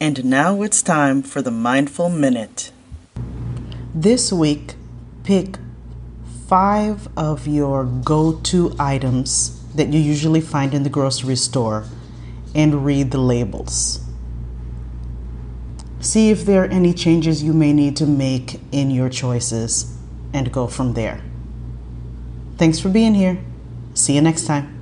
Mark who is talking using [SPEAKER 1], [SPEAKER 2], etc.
[SPEAKER 1] And now it's time for the Mindful Minute.
[SPEAKER 2] This week, pick five of your go to items that you usually find in the grocery store and read the labels. See if there are any changes you may need to make in your choices and go from there. Thanks for being here. See you next time.